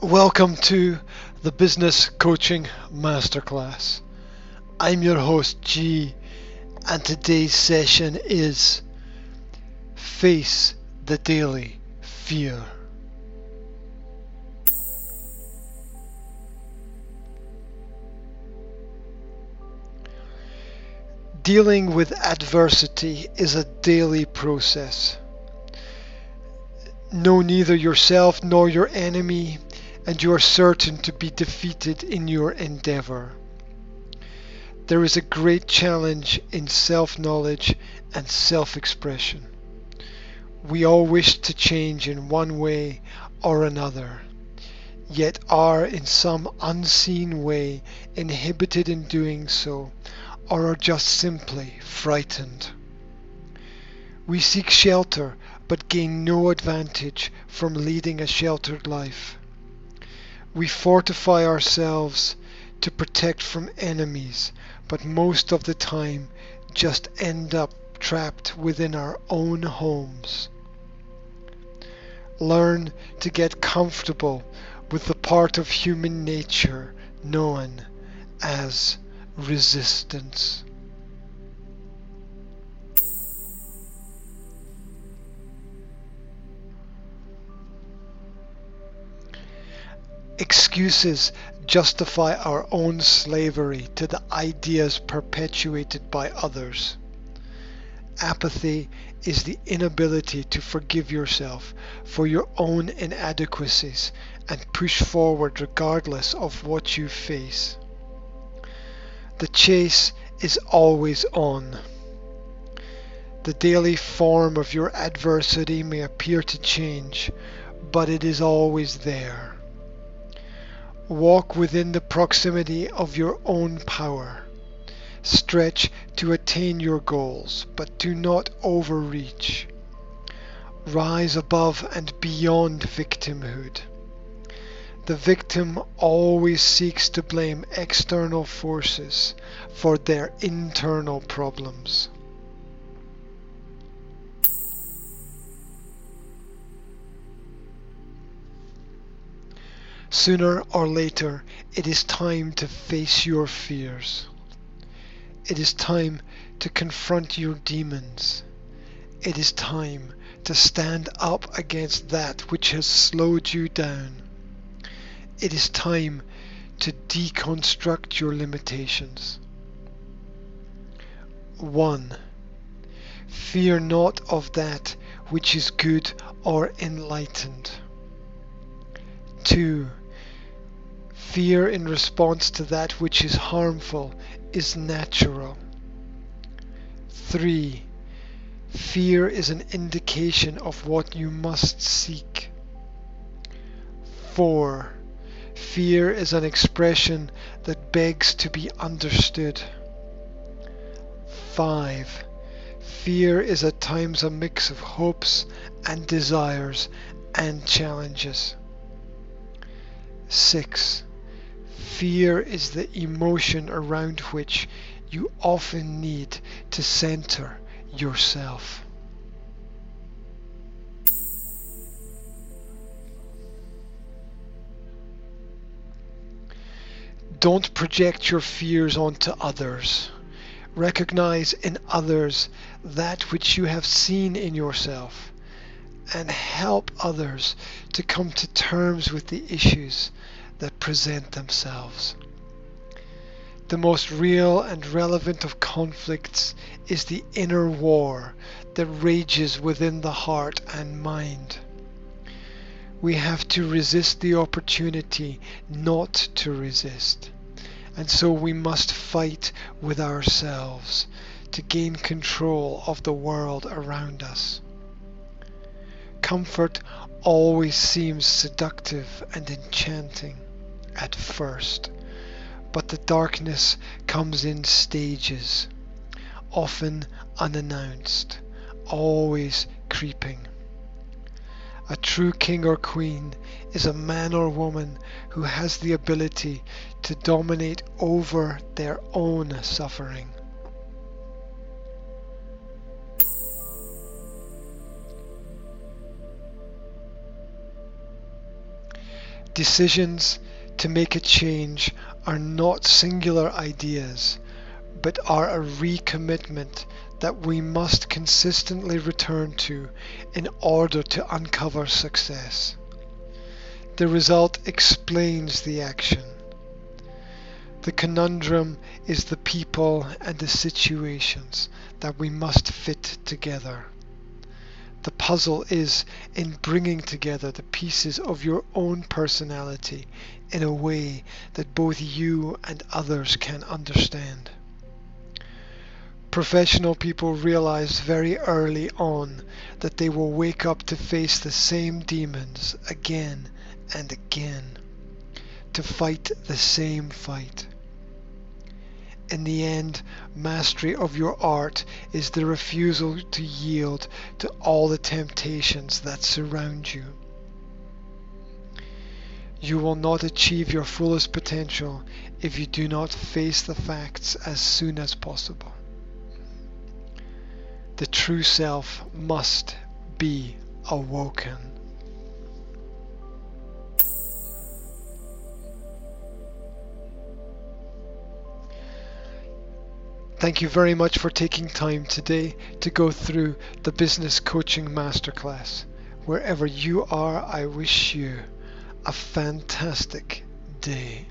Welcome to the Business Coaching Masterclass. I'm your host, G, and today's session is Face the Daily Fear. Dealing with adversity is a daily process. Know neither yourself nor your enemy and you are certain to be defeated in your endeavor. There is a great challenge in self knowledge and self expression. We all wish to change in one way or another, yet are in some unseen way inhibited in doing so, or are just simply frightened. We seek shelter but gain no advantage from leading a sheltered life. We fortify ourselves to protect from enemies, but most of the time just end up trapped within our own homes. Learn to get comfortable with the part of human nature known as resistance. Excuses justify our own slavery to the ideas perpetuated by others. Apathy is the inability to forgive yourself for your own inadequacies and push forward regardless of what you face. The chase is always on. The daily form of your adversity may appear to change, but it is always there. Walk within the proximity of your own power. Stretch to attain your goals, but do not overreach. Rise above and beyond victimhood. The victim always seeks to blame external forces for their internal problems. Sooner or later, it is time to face your fears. It is time to confront your demons. It is time to stand up against that which has slowed you down. It is time to deconstruct your limitations. 1. Fear not of that which is good or enlightened. 2. Fear in response to that which is harmful is natural. 3. Fear is an indication of what you must seek. 4. Fear is an expression that begs to be understood. 5. Fear is at times a mix of hopes and desires and challenges. 6. Fear is the emotion around which you often need to center yourself. Don't project your fears onto others. Recognize in others that which you have seen in yourself and help others to come to terms with the issues that present themselves. The most real and relevant of conflicts is the inner war that rages within the heart and mind. We have to resist the opportunity not to resist. And so we must fight with ourselves to gain control of the world around us. Comfort always seems seductive and enchanting at first, but the darkness comes in stages, often unannounced, always creeping. A true king or queen is a man or woman who has the ability to dominate over their own suffering Decisions to make a change are not singular ideas, but are a recommitment that we must consistently return to in order to uncover success. The result explains the action. The conundrum is the people and the situations that we must fit together. The puzzle is in bringing together the pieces of your own personality in a way that both you and others can understand. Professional people realize very early on that they will wake up to face the same demons again and again, to fight the same fight. In the end, mastery of your art is the refusal to yield to all the temptations that surround you. You will not achieve your fullest potential if you do not face the facts as soon as possible. The true self must be awoken. Thank you very much for taking time today to go through the Business Coaching Masterclass. Wherever you are, I wish you a fantastic day.